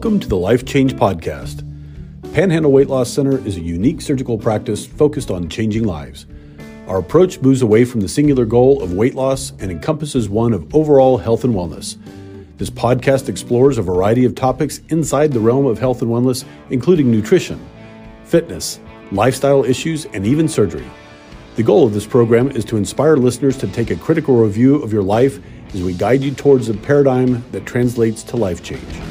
Welcome to the Life Change Podcast. Panhandle Weight Loss Center is a unique surgical practice focused on changing lives. Our approach moves away from the singular goal of weight loss and encompasses one of overall health and wellness. This podcast explores a variety of topics inside the realm of health and wellness, including nutrition, fitness, lifestyle issues, and even surgery. The goal of this program is to inspire listeners to take a critical review of your life as we guide you towards a paradigm that translates to life change.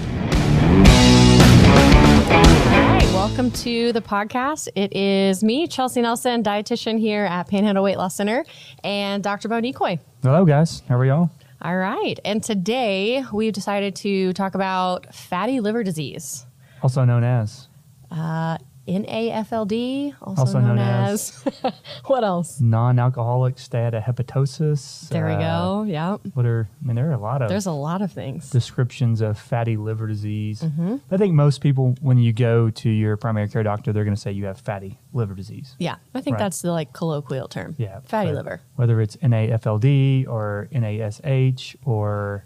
Welcome to the podcast. It is me, Chelsea Nelson, dietitian here at Panhandle Weight Loss Center, and Dr. Bo Neichoy. Hello, guys. How are y'all? All right. And today we've decided to talk about fatty liver disease, also known as uh, NAFLD, also, Also known, known as. what else? non-alcoholic steatohepatosis. There we Uh, go. Yeah. What are? I mean, there are a lot of There's a lot of things. descriptions of fatty liver disease. Mm-hmm. I think most people, when you go to your primary care doctor, they're going to say you have fatty liver disease. Yeah. I think Right. that's the like colloquial term. Yeah, Fatty liver. Whether it's NAFLD or NASH or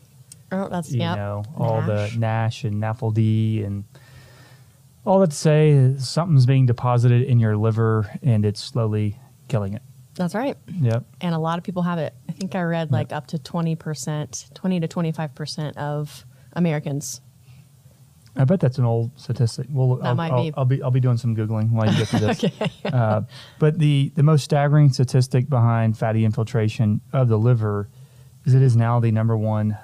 Oh, that's, you yeah. know all NASH. the NASH and NAFLD and all that to say is something's being deposited in your liver and it's slowly killing it. That's right. Yep. and a lot of people have it. I think I read like up to 20%, 20 to 25% of Americans. I bet that's an old statistic. Well, That I'll, might I'll, be. I'll be I'll be doing some googling while you get to this. Okay. uh, but the the most staggering statistic behind fatty infiltration of the liver is it is now the number one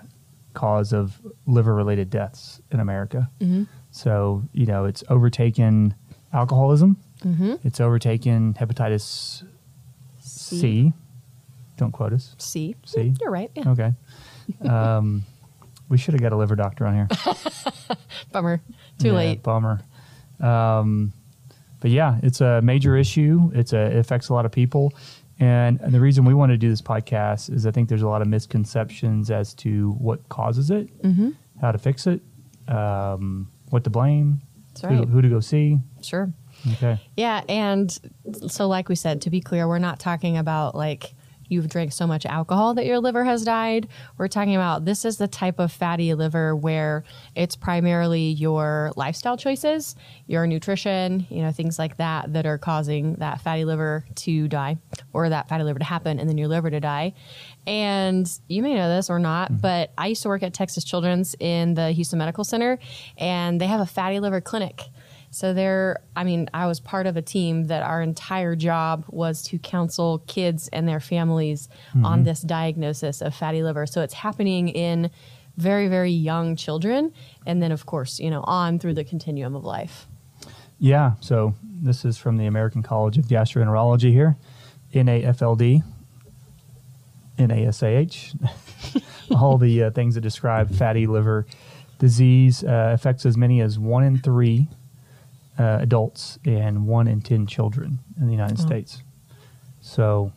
cause of liver related deaths in America. Mm-hmm. So you know it's overtaken alcoholism. Mm-hmm. It's overtaken hepatitis C. Don't quote us. C. C. You're right. Yeah. Okay. Um, we should have got a liver doctor on here. Bummer. Too Yeah, late. Bummer. Um, but yeah, it's a major issue. It's a, it affects a lot of people. And, and the reason we want to do this podcast is I think there's a lot of misconceptions as to what causes it, Mm-hmm. how to fix it, um, what to blame, That's who, who to go see. Sure. Okay. Yeah. And so, like we said, to be clear, we're not talking about like you've drank so much alcohol that your liver has died. We're talking about this is the type of fatty liver where it's primarily your lifestyle choices, your nutrition, you know, things like that that are causing that fatty liver to die or that fatty liver to happen and then your liver to die. And you may know this or not, mm-hmm. but I used to work at Texas Children's in the Houston Medical Center and they have a fatty liver clinic. So there, I mean, I was part of a team that our entire job was to counsel kids and their families on this diagnosis of fatty liver. So it's happening in very, very young children, and then of course, you know, on through the continuum of life. Yeah. So this is from the American College of Gastroenterology here, NAFLD, NASAH, all the uh, things that describe fatty liver disease uh, affects as many as one in three uh, adults and one in 10 children in the United Oh. States. So,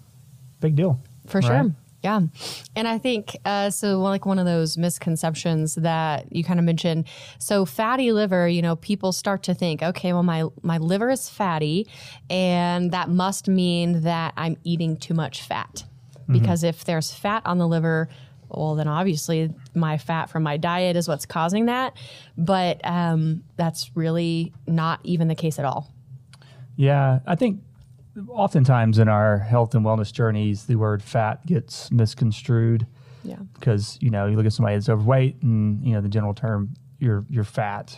big deal. For right? sure. Yeah. And I think, uh, so like one of those misconceptions that you kind of mentioned. So fatty liver, you know, people start to think, okay, well, my, my liver is fatty and that must mean that I'm eating too much fat. Because if there's fat on the liver, well, then obviously my fat from my diet is what's causing that. But um, that's really not even the case at all. Yeah, I think oftentimes in our health and wellness journeys, the word fat gets misconstrued. Yeah. because you know you look at somebody that's overweight and you know the general term you're you're fat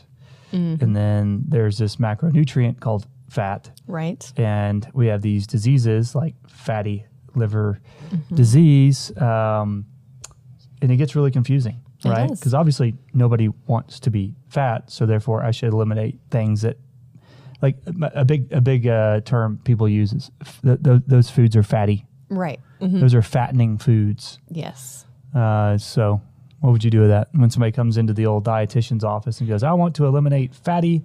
and then there's this macronutrient called fat Right. and we have these diseases like fatty liver disease um, and it gets really confusing It right because obviously nobody wants to be fat so therefore i should eliminate things that like a big a big uh, term people use is f- th- th- those foods are fatty Right. Mhm. those are fattening foods Yes. uh, so, what would you do with that when somebody comes into the old dietitian's office and goes, "I want to eliminate fatty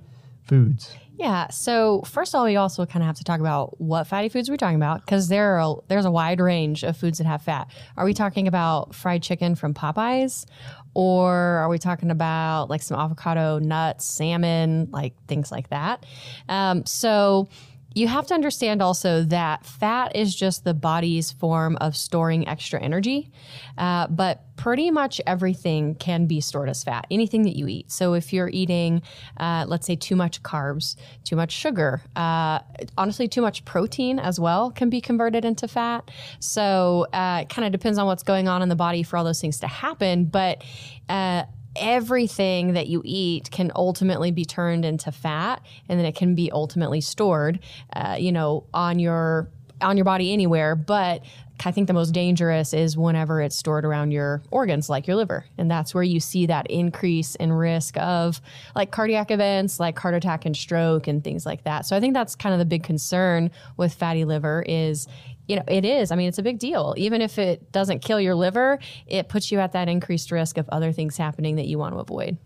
foods"? Yeah. So first of all, we also kind of have to talk about what fatty foods we're talking about because there are there's a wide range of foods that have fat. Are we talking about fried chicken from Popeyes, or are we talking about like some avocado, nuts, salmon, like things like that? Um, so you have to understand also that fat is just the body's form of storing extra energy, uh, but pretty much everything can be stored as fat, anything that you eat. So if you're eating, uh, let's say, too much carbs, too much sugar, uh, honestly, too much protein as well can be converted into fat. So uh, it kind of depends on what's going on in the body for all those things to happen. But uh, everything that you eat can ultimately be turned into fat and then it can be ultimately stored uh, you know on your on your body anywhere. But i think the most dangerous is whenever it's stored around your organs like your liver. And that's where you see that increase in risk of like cardiac events like heart attack and stroke and things like that. So i think that's kind of the big concern with fatty liver is you know, it is. I mean, it's a big deal. Even if it doesn't kill your liver, it puts you at that increased risk of other things happening that you want to avoid.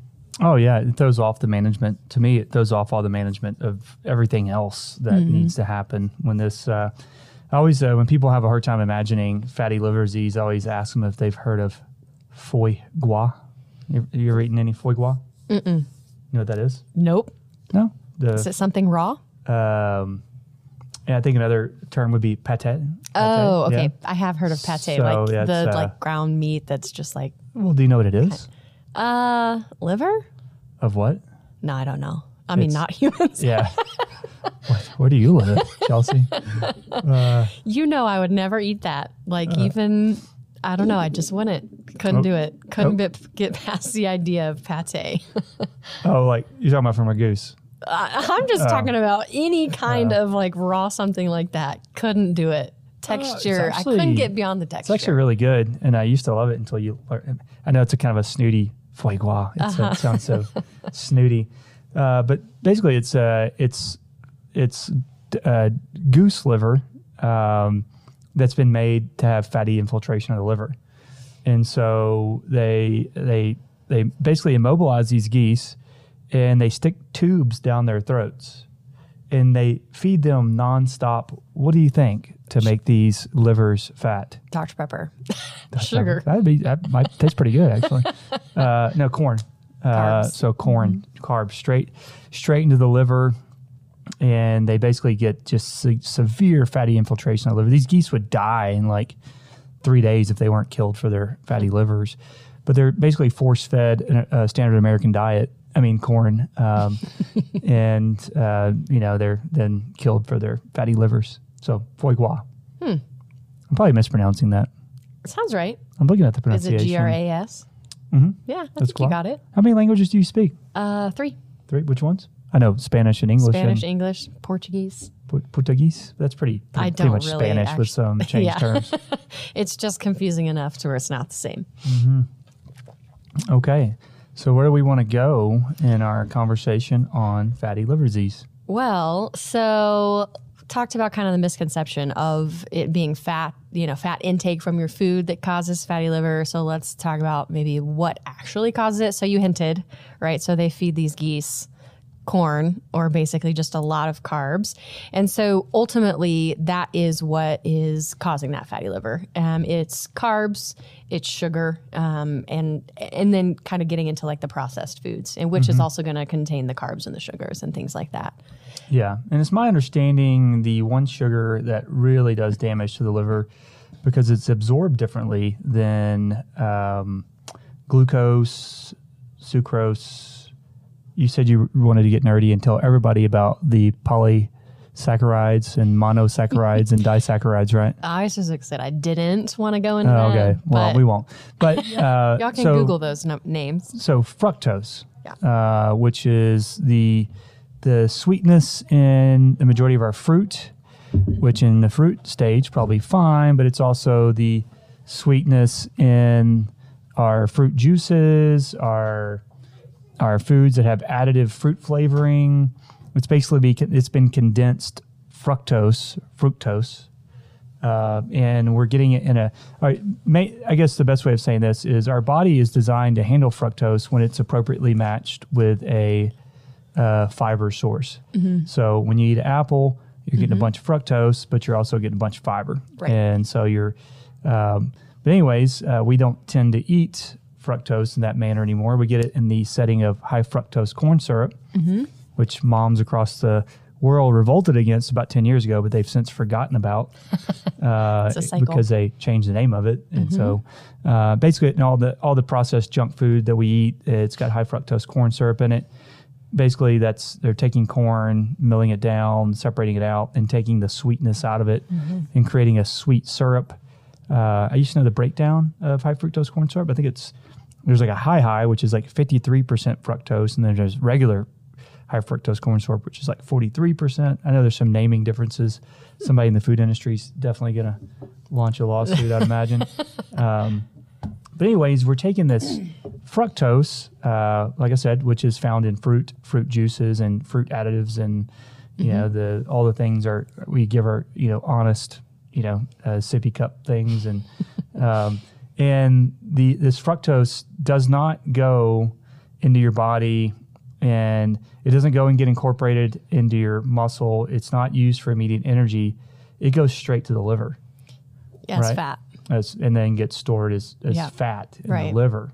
Oh yeah, it throws off the management. To me, it throws off all the management of everything else that mm-hmm. needs to happen when this. Uh, I always, uh, when people have a hard time imagining fatty liver disease, I always ask them if they've heard of foie gras. You, you ever eaten any foie gras? Mm-mm. You know what that is? Nope. No. The, is it something raw? Um, and I think another term would be pate. pate oh, okay. Yeah. I have heard of pate, so, like the uh, like ground meat that's just like. Well, do you know what it is? Uh, liver. Of what? No, I don't know. I it's, mean, not humans. Yeah. what, where do you live, Chelsea? Uh, you know, I would never eat that. Like uh, even. I don't know. I just wouldn't. Couldn't oh, do it. Couldn't oh. get past the idea of pate. oh, like you're talking about from a goose. I'm just uh, talking about any kind uh, of like raw something like that. Couldn't do it. Texture. Uh, actually, I couldn't get beyond the texture. It's actually really good, and I used to love it until you. I know it's a kind of a snooty foie gras. Uh-huh. it sounds so snooty, uh, but basically, it's uh, it's it's uh, goose liver um, that's been made to have fatty infiltration of the liver, and so they they they basically immobilize these geese and they stick tubes down their throats and they feed them nonstop. What do you think to make these livers fat? Dr. Pepper, Dr. sugar. That'd be that might taste pretty good actually. uh, no corn. Uh, so corn mm-hmm. carbs straight straight into the liver, and they basically get just se- severe fatty infiltration of the liver. These geese would die in like three days if they weren't killed for their fatty livers. But they're basically force fed a standard American diet I mean corn, um, and uh, you know they're then killed for their fatty livers. So foie gras. Hmm. I'm probably mispronouncing that. Sounds right. I'm looking at the pronunciation. Is it G R A S? Mm-hmm. Yeah, I That's think you got it. How many languages do you speak? Uh, three. Three. Which ones? I know Spanish and English. Spanish, and English, Portuguese. Portuguese. That's pretty. pretty I don't pretty much really Spanish actually, with some changed yeah. terms. it's just confusing enough to where it's not the same. Mm-hmm. Okay. So, where do we want to go in our conversation on fatty liver disease? Well, so talked about kind of the misconception of it being fat, you know, fat intake from your food that causes fatty liver. So let's talk about maybe what actually causes it. So you hinted, right? So they feed these geese corn or basically just a lot of carbs. And so ultimately, that is what is causing that fatty liver. Um, it's carbs, it's sugar, um, and and then kind of getting into like the processed foods, and which mm-hmm. is also going to contain the carbs and the sugars and things like that. Yeah, and it's my understanding the one sugar that really does damage to the liver because it's absorbed differently than um, glucose, sucrose you said you wanted to get nerdy and tell everybody about the polysaccharides and monosaccharides and disaccharides, right? I was just said I didn't want to go into oh, okay. that. Well, we won't. But uh, y'all can so, Google those no- names. So fructose, yeah. uh, which is the the sweetness in the majority of our fruit, which in the fruit stage probably fine, but it's also the sweetness in our fruit juices, our are foods that have additive fruit flavoring. It's basically be, it's been condensed fructose, fructose, uh, and we're getting it in a. May, I guess the best way of saying this is our body is designed to handle fructose when it's appropriately matched with a uh, fiber source. Mm-hmm. So when you eat an apple, you're getting mm-hmm. a bunch of fructose, but you're also getting a bunch of fiber, right. and so you're. Um, but anyways, uh, we don't tend to eat fructose in that manner anymore. We get it in the setting of high fructose corn syrup, mm-hmm. which moms across the world revolted against about 10 years ago, but they've since forgotten about uh, It's a cycle. because they changed the name of it. And so uh, basically, all the all the processed junk food that we eat, it's got high fructose corn syrup in it. Basically, that's they're taking corn, milling it down, separating it out, and taking the sweetness out of it, and creating a sweet syrup. Uh, I used to know the breakdown of high fructose corn syrup. I think it's there's like a high high, which is like 53% fructose, and then there's regular high fructose corn syrup, which is like 43%. I know there's some naming differences. Somebody in the food industry is definitely going to launch a lawsuit, I'd imagine. Um, but anyways, we're taking this fructose, uh, like I said, which is found in fruit, fruit juices, and fruit additives, and you know the all the things are we give our you know honest you know uh, sippy cup things, and um, and the this fructose does not go into your body, and it doesn't go and get incorporated into your muscle. It's not used for immediate energy. It goes straight to the liver it's Right. fat. as, and then gets stored as, as Yeah. fat in Right. the liver.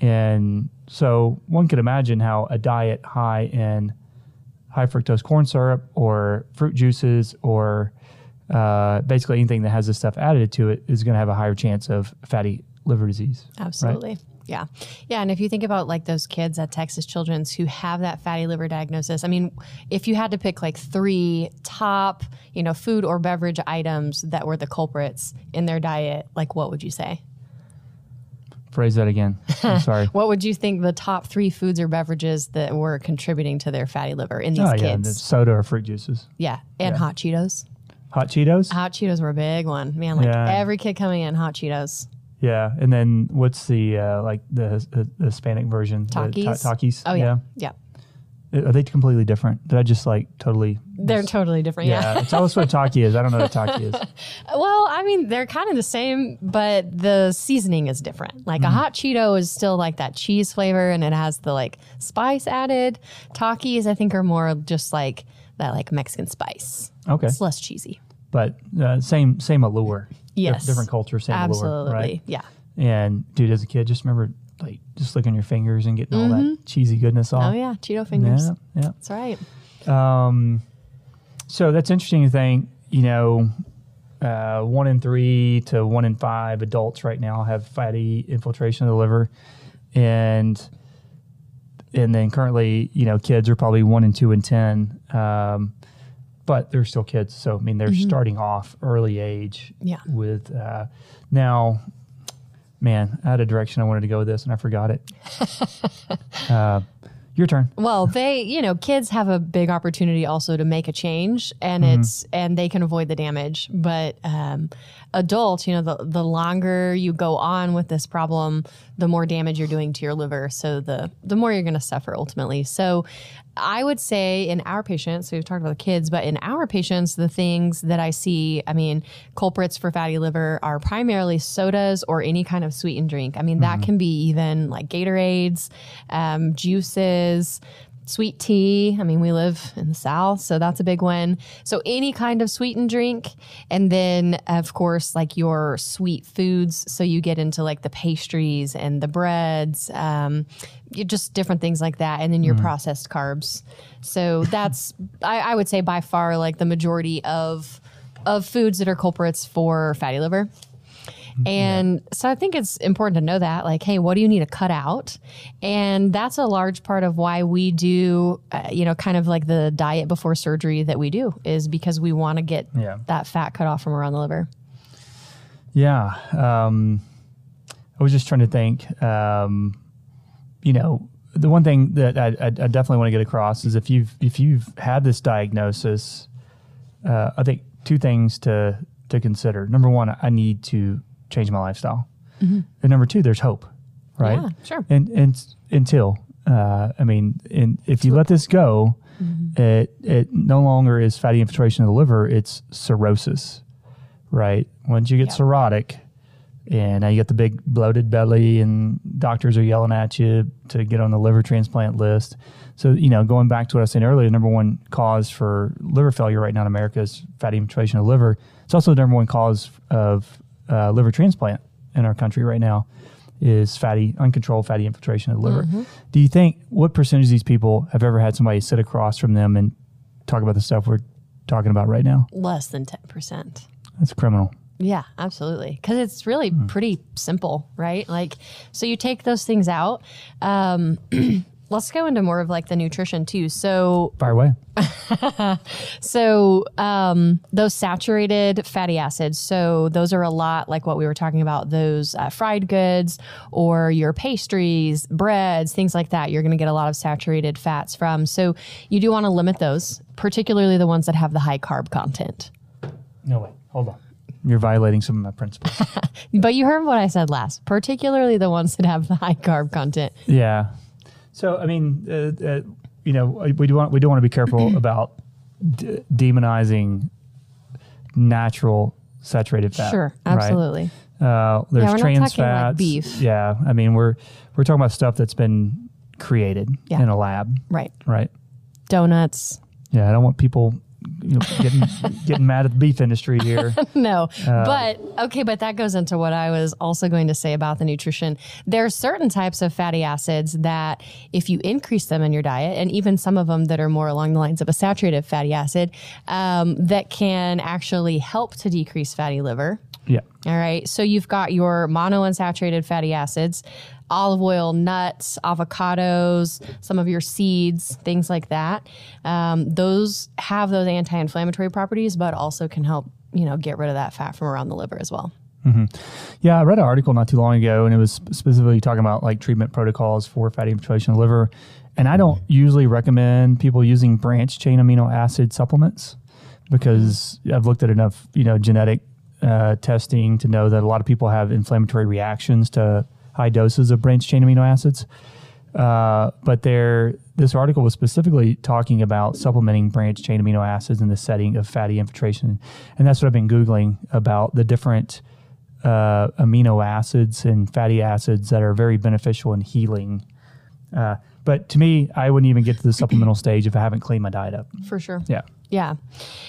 And so one could imagine how a diet high in high fructose corn syrup or fruit juices or uh, basically anything that has this stuff added to it is going to have a higher chance of fatty liver disease. right? Absolutely. Yeah. Yeah. And if you think about like those kids at Texas Children's who have that fatty liver diagnosis, I mean, if you had to pick like three top, you know, food or beverage items that were the culprits in their diet, like what would you say? Phrase that again. I'm sorry. What would you think the top three foods or beverages that were contributing to their fatty liver in these oh, yeah. the kids? soda or fruit juices. Yeah. And Yeah. hot Cheetos. Hot Cheetos? Hot Cheetos were a big one. Man, like Yeah. every kid coming in, hot Cheetos. yeah. And then what's the, uh, like the, the Hispanic version? The ta- Takis. Takis. Oh, yeah. Yeah. Are they completely different? Did I just like totally? They're totally different. Yeah. Yeah. Tell us what Taki is. I don't know what Taki is. Well, I mean, they're kind of the same, but the seasoning is different. Like Mm-hmm. a hot Cheeto is still like that cheese flavor and it has the like spice added. Takis, I think, are more just like that like Mexican spice. Okay. It's less cheesy. But uh, same same allure. Yes. different culture, same Absolutely. allure. Right. Yeah. And dude, as a kid, just remember like just licking your fingers and getting all that cheesy goodness off. Oh, yeah. Cheeto fingers. Yeah. Yeah. That's right. Um, so that's interesting to think. You know, uh, one in three to one in five adults right now have fatty infiltration of the liver, and and then currently, you know, kids are probably one in two in ten. Um, but they're still kids, so I mean, they're starting off early age. Yeah. With uh, now, man, I had a direction I wanted to go with this, and I forgot it. uh, your turn. Well, they, you know, kids have a big opportunity also to make a change, and Mm-hmm. it's and they can avoid the damage. But um, adults, you know, the the longer you go on with this problem, the more damage you're doing to your liver. So the the more you're going to suffer ultimately. So I would say in our patients, so we've talked about the kids, but in our patients, the things that I see, I mean, culprits for fatty liver are primarily sodas or any kind of sweetened drink. I mean, that can be even like Gatorades, um, juices, sweet tea. I mean, we live in the South, so that's a big one. So any kind of sweetened drink. And then, of course, like your sweet foods. So you get into like the pastries and the breads, um, you just different things like that. And then your processed carbs. So that's, I, I would say by far like the majority of, of foods that are culprits for fatty liver. And so I think it's important to know that, like, hey, what do you need to cut out? And that's a large part of why we do, uh, you know, kind of like the diet before surgery that we do is because we want to get Yeah. that fat cut off from around the liver. Yeah. Um, I was just trying to think. Um, you know, the one thing that I, I, I definitely want to get across is if you've if you've had this diagnosis, uh, I think two things to to consider. Number one, I need to change my lifestyle, and number two, there's hope, right? Yeah, sure. And and until uh, I mean, if you let this go, it it no longer is fatty infiltration of the liver; it's cirrhosis, right? Once you get Yeah. cirrhotic, and now you get the big bloated belly, and doctors are yelling at you to get on the liver transplant list. So you know, going back to what I was saying earlier, the number one cause for liver failure right now in America is fatty infiltration of the liver. It's also the number one cause of uh, liver transplant in our country right now is fatty, uncontrolled fatty infiltration of the liver. Do you think what percentage of these people have ever had somebody sit across from them and talk about the stuff we're talking about right now. Less than 10%. That's criminal. Yeah, absolutely. Because it's really pretty simple, right? Like, so you take those things out. Um, let's go into more of like the nutrition too. So, Fire away. so um, those saturated fatty acids. So those are a lot like what we were talking about. Those uh, fried goods or your pastries, breads, things like that. You're going to get a lot of saturated fats from. So you do want to limit those, particularly the ones that have the high carb content. No way. Hold on. You're violating some of my principles. But you heard what I said last, particularly the ones that have the high carb content. yeah. So I mean, uh, uh, you know, we do want we do want to be careful about d- demonizing natural saturated fat. Sure, right? absolutely. Uh, there's not trans talking like fats. beef. Yeah, I mean we're we're talking about stuff that's been created Yeah. in a lab, Right. right? Donuts. Yeah, I don't want people you know, getting getting mad at the beef industry here. No. but okay, but that goes into what I was also going to say about the nutrition. There are certain types of fatty acids that if you increase them in your diet, and even some of them that are more along the lines of a saturated fatty acid, um, that can actually help to decrease fatty liver. yeah, All right. So you've got your monounsaturated fatty acids, olive oil, nuts, avocados, some of your seeds, things like that. Um, those have those anti-inflammatory properties, but also can help you know get rid of that fat from around the liver as well. yeah. I read an article not too long ago, and it was specifically talking about like treatment protocols for fatty infiltration of the liver. And I don't usually recommend people using branch chain amino acid supplements because I've looked at enough, you know, genetic uh, testing to know that a lot of people have inflammatory reactions to high doses of branched chain amino acids. Uh, but there, this article was specifically talking about supplementing branched chain amino acids in the setting of fatty infiltration, and that's what I've been googling about the different uh, amino acids and fatty acids that are very beneficial in healing. Uh, but to me, I wouldn't even get to the supplemental stage if I haven't cleaned my diet up. For sure. Yeah. Yeah.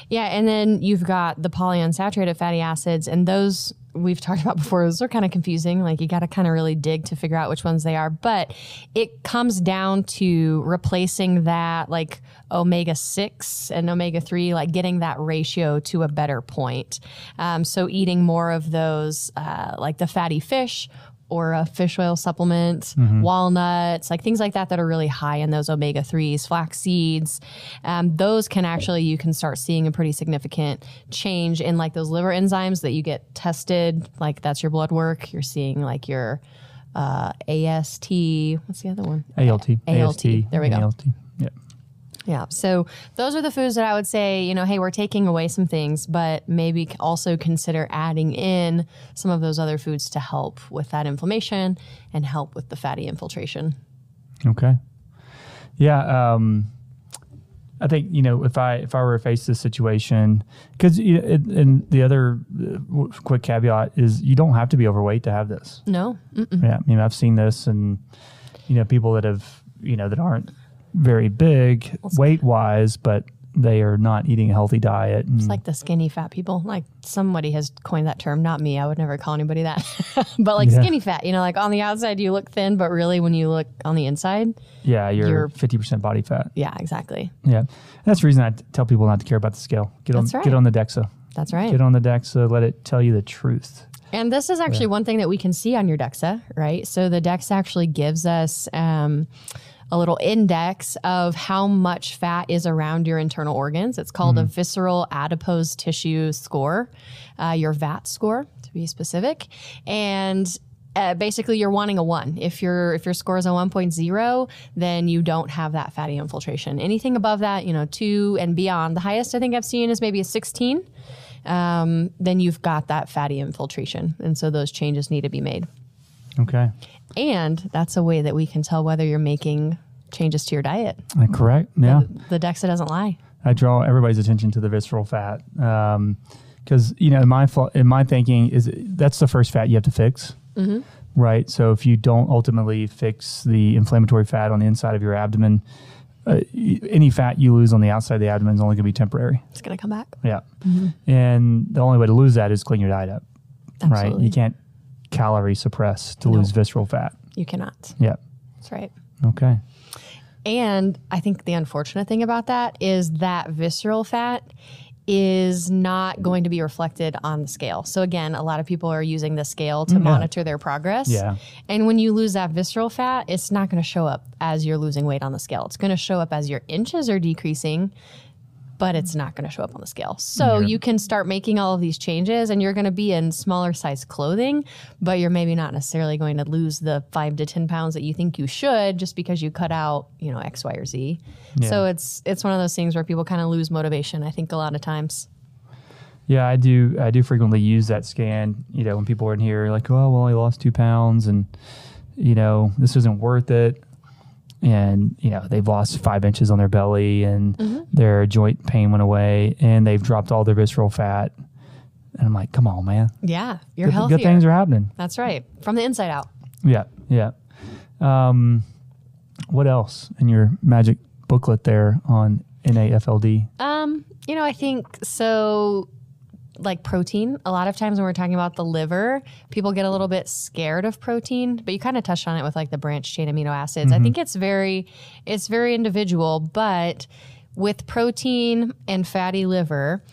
Yeah. And then you've got the polyunsaturated fatty acids, and those we've talked about before, those are kind of confusing. Like you got to kind of really dig to figure out which ones they are. But it comes down to replacing that like omega 6 and omega 3, like getting that ratio to a better point. Um, so eating more of those, uh, like the fatty fish or a fish oil supplement, walnuts, like things like that that are really high in those omega 3s, flax seeds. Um, those can actually, you can start seeing a pretty significant change in like those liver enzymes that you get tested. Like that's your blood work. You're seeing like your uh, AST. What's the other one? ALT. ALT. There we go. ALT. Yeah. Yeah. So those are the foods that I would say, you know, hey, we're taking away some things, but maybe also consider adding in some of those other foods to help with that inflammation and help with the fatty infiltration. Okay. Yeah. Um, I think you know if I if I were to face this situation, because you know, and the other uh, quick caveat is you don't have to be overweight to have this. No. Mm-mm. Yeah, I mean I've seen this, and you know people that have you know that aren't very big weight wise, but they are not eating a healthy diet. And It's like the skinny fat people. Like somebody has coined that term, not me. I would never call anybody that. but like Yeah. skinny fat, you know, like on the outside you look thin, but really when you look on the inside, yeah, you're fifty percent body fat. yeah, exactly. Yeah, that's the reason I tell people not to care about the scale. Get That's on right. get on the DEXA. That's right. Get on the DEXA. Let it tell you the truth. And this is actually one thing that we can see on your DEXA, right? So the DEXA actually gives us um, a little index of how much fat is around your internal organs. It's called a visceral adipose tissue score, uh, your VAT score to be specific. And uh, basically, you're wanting a one. If your if your score is a 1.0, then you don't have that fatty infiltration. Anything above that, you know, two and beyond. The highest I think I've seen is maybe a 16 um, then you've got that fatty infiltration. And so those changes need to be made. Okay. And that's a way that we can tell whether you're making changes to your diet. Uh, Correct. Yeah. The DEXA doesn't lie. I draw everybody's attention to the visceral fat because you know in my in my thinking is that's the first fat you have to fix, right? So if you don't ultimately fix the inflammatory fat on the inside of your abdomen, uh, any fat you lose on the outside of the abdomen is only going to be temporary. It's going to come back. Yeah, and the only way to lose that is clean your diet up, Absolutely. right? You can't calorie suppress to No. lose visceral fat. You cannot. Yeah. That's right. Okay. And I think the unfortunate thing about that is that visceral fat is not going to be reflected on the scale. So again, a lot of people are using the scale to mm, monitor their progress. Yeah. And when you lose that visceral fat, it's not going to show up as you're losing weight on the scale. It's going to show up as your inches are decreasing, but it's not going to show up on the scale. So you can start making all of these changes and you're going to be in smaller size clothing, but you're maybe not necessarily going to lose the five to 10 pounds that you think you should just because you cut out, you know, X, Y, or Z. So it's, it's one of those things where people kind of lose motivation, I think, a lot of times. Yeah, I do. I do frequently use that scan. You know, when people are in here, like, oh, well, I lost two pounds, and you know, this isn't worth it. And you know, they've lost five inches on their belly, and their joint pain went away, and they've dropped all their visceral fat. And I'm like, come on, man. Yeah. You're Good, healthier. good things are happening. That's right. From the inside out. Yeah, yeah. Um, what else in your magic booklet there on NAFLD? Um, you know, I think so like protein, a lot of times when we're talking about the liver, people get a little bit scared of protein, but you kind of touched on it with like the branched chain amino acids. I mm-hmm. think it's very it's very individual, but with protein and fatty liver,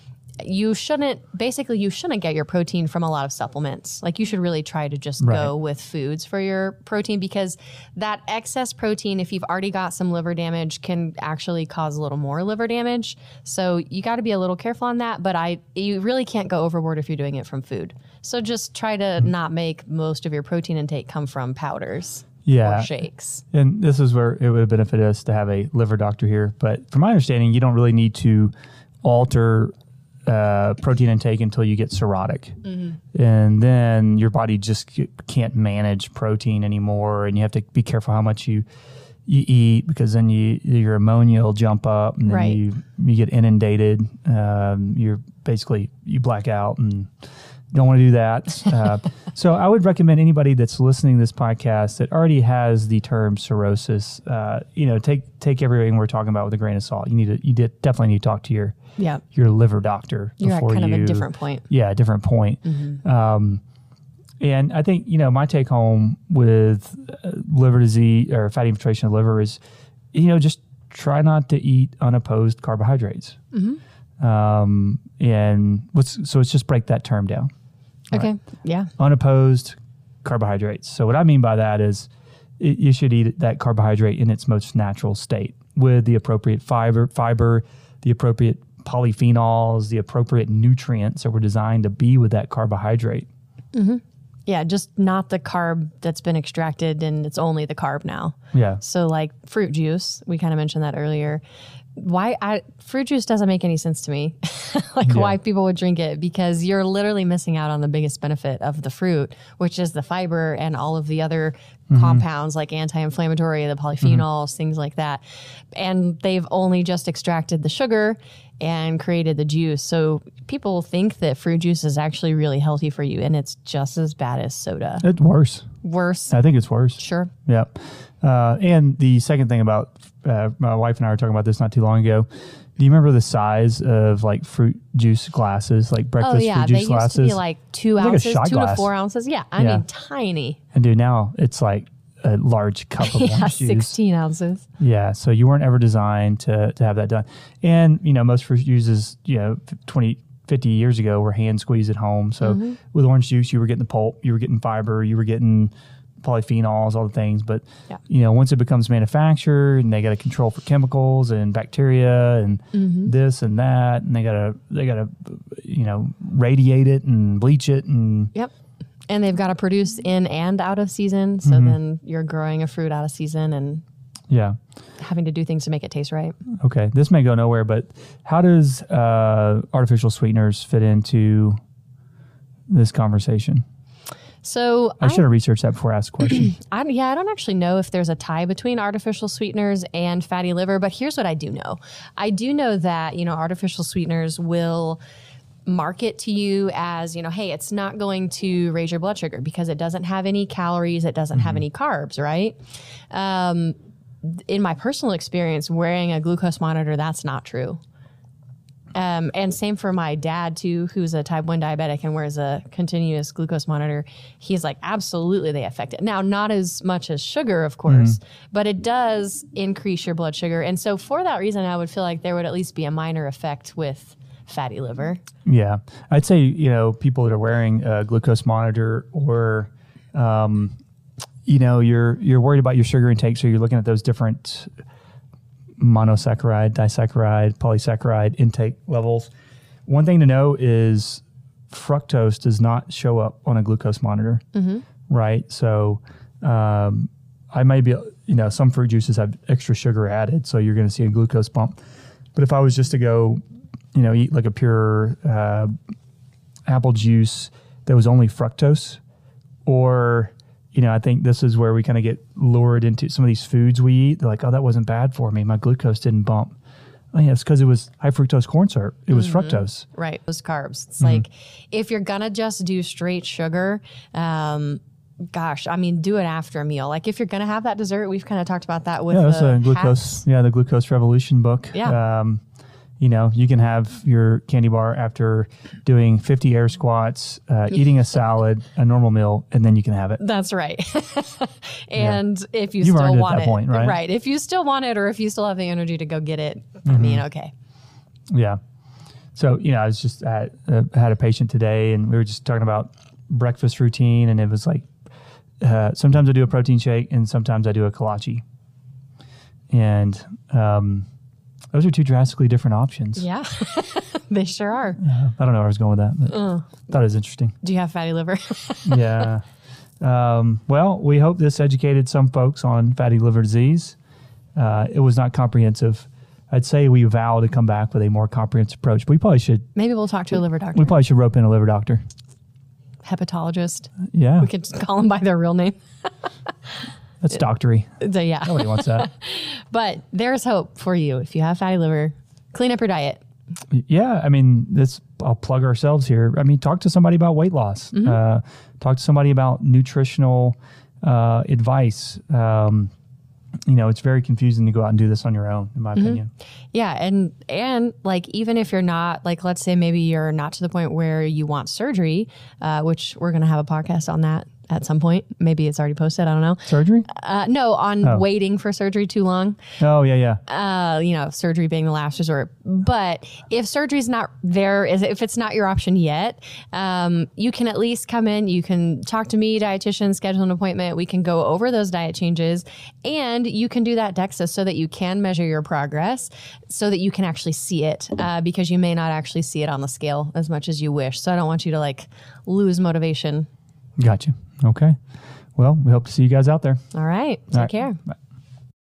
you shouldn't basically you shouldn't get your protein from a lot of supplements. Like you should really try to just Right. go with foods for your protein because that excess protein if you've already got some liver damage can actually cause a little more liver damage. So you got to be a little careful on that, but I you really can't go overboard if you're doing it from food. So just try to hmm. not make most of your protein intake come from powders Yeah. or shakes. And this is where it would benefit us to have a liver doctor here. But from my understanding, you don't really need to alter uh, protein intake until you get cirrhotic. And then your body just can't manage protein anymore. And you have to be careful how much you. You eat because then you your ammonia will jump up and then Right. you you get inundated. Um, you're basically you black out and don't want to do that. Uh, so I would recommend anybody that's listening to this podcast that already has the term cirrhosis, uh, you know, take take everything we're talking about with a grain of salt. You need to you did, definitely need to talk to your Yeah. your liver doctor You're at before kind you. of a different point. Yeah, a different point. Um, and I think you know my take home with uh, liver disease or fatty infiltration of the liver is, you know, just try not to eat unopposed carbohydrates. Um, and what's so let's just break that term down Okay. Yeah. unopposed carbohydrates. So what I mean by that is y- you should eat that carbohydrate in its most natural state with the appropriate fiber, fiber, the appropriate polyphenols, the appropriate nutrients that were designed to be with that carbohydrate. Mm-hmm. Yeah, just not the carb that's been extracted and it's only the carb now. Yeah. So like fruit juice, we kind of mentioned that earlier. Why I fruit juice doesn't make any sense to me. like Yeah. why people would drink it because you're literally missing out on the biggest benefit of the fruit, which is the fiber and all of the other mm-hmm. compounds like anti-inflammatory, the polyphenols, mm-hmm. things like that. And they've only just extracted the sugar and created the juice. So people think that fruit juice is actually really healthy for you and it's just as bad as soda. It's worse. Worse. I think it's worse. Sure. Yeah. Uh, and the second thing about uh, my wife and I were talking about this not too long ago. Do you remember the size of like fruit juice glasses, like Oh breakfast yeah, fruit they juice used glasses? to be like two Like ounces, shot two to four ounces. Yeah, I Yeah. mean tiny. and dude, now it's like a large cup of Yeah, orange juice. sixteen ounces. Yeah, so you weren't ever designed to, to have that done. And, you know, most fruit juices, you know, 20, 50 years ago were hand squeezed at home. So Mm-hmm. with orange juice, you were getting the pulp, you were getting fiber, you were getting polyphenols, all the things. But, Yeah. you know, once it becomes manufactured and they got to control for chemicals and bacteria and Mm-hmm. this and that, and they got to, they got to, you know, radiate it and bleach it and Yep. And they've got to produce in and out of season. So Mm-hmm. then you're growing a fruit out of season and yeah. having to do things to make it taste right. Okay, this may go nowhere, but how does uh, artificial sweeteners fit into this conversation? So I should have researched that before I asked question. I, yeah, I don't actually know if there's a tie between artificial sweeteners and fatty liver, but here's what I do know. I do know that, you know, artificial sweeteners will market to you as, you know, hey, it's not going to raise your blood sugar because it doesn't have any calories, it doesn't have any carbs, right? Um, in my personal experience, wearing a glucose monitor, that's not true. Um, and same for my dad too, who's a type one diabetic and wears a continuous glucose monitor. He's like, absolutely, they affect it. Now, not as much as sugar, of course, but it does increase your blood sugar. And so, for that reason, I would feel like there would at least be a minor effect with fatty liver. Yeah, I'd say you know people that are wearing a glucose monitor or, um, you know, you're you're worried about your sugar intake, so you're looking at those different monosaccharide, disaccharide, polysaccharide intake levels. One thing to know is fructose does not show up on a glucose monitor, right? So um, I may be, you know, some fruit juices have extra sugar added, so you're going to see a glucose bump. But if I was just to go, you know, eat like a pure uh, apple juice that was only fructose, or you know, I think this is where we kind of get lured into some of these foods we eat. They're like, oh, that wasn't bad for me. My glucose didn't bump. Oh, yeah, it's because it was high fructose corn syrup. It was fructose. Right. Those carbs. It's like if you're going to just do straight sugar, um, gosh, I mean, do it after a meal. Like if you're going to have that dessert, we've kind of talked about that with Yeah, the glucose. hacks. Yeah, the glucose revolution book. Yeah. Um, you know, you can have your candy bar after doing 50 air squats, uh, eating a salad, a normal meal, and then you can have it. That's right. and if you You've still it want that it, point, right? If you still want it, or if you still have the energy to go get it, I mean, Mm-hmm. okay. Yeah. So, you know, I was just at, uh, had a patient today and we were just talking about breakfast routine and it was like, uh, sometimes I do a protein shake and sometimes I do a kolache. And, um, those are two drastically different options. Yeah, they sure are. I don't know where I was going with that, but thought it was interesting. Do you have fatty liver? yeah. Um, well, we hope this educated some folks on fatty liver disease. Uh, it was not comprehensive. I'd say we vow to come back with a more comprehensive approach. But we probably should. Maybe we'll talk to a liver doctor, We probably should rope in a liver doctor. hepatologist. Yeah, We could just call them by their real name. that's doctory. So, yeah. Nobody wants that. But there's hope for you if you have fatty liver. Clean up your diet. Yeah, I mean, this. I'll plug ourselves here. I mean, talk to somebody about weight loss. Uh, talk to somebody about nutritional uh, advice. Um, you know, it's very confusing to go out and do this on your own, in my opinion. Yeah, and and like even if you're not like let's say maybe you're not to the point where you want surgery, uh, which we're gonna have a podcast on that at some point. Maybe it's already posted. I don't know. Surgery? Uh, no, on Oh. waiting for surgery too long. Oh yeah, yeah. Uh, you know, surgery being the last resort. But if surgery's not there, is if it's not your option yet, um, you can at least come in. You can talk to me, dietitian, schedule an appointment. We can go over those diet changes, and you can do that DEXA so that you can measure your progress, so that you can actually see it. Uh, because you may not actually see it on the scale as much as you wish. So I don't want you to like lose motivation. Gotcha. Okay. Well, we hope to see you guys out there. All right, take All right. care. Bye.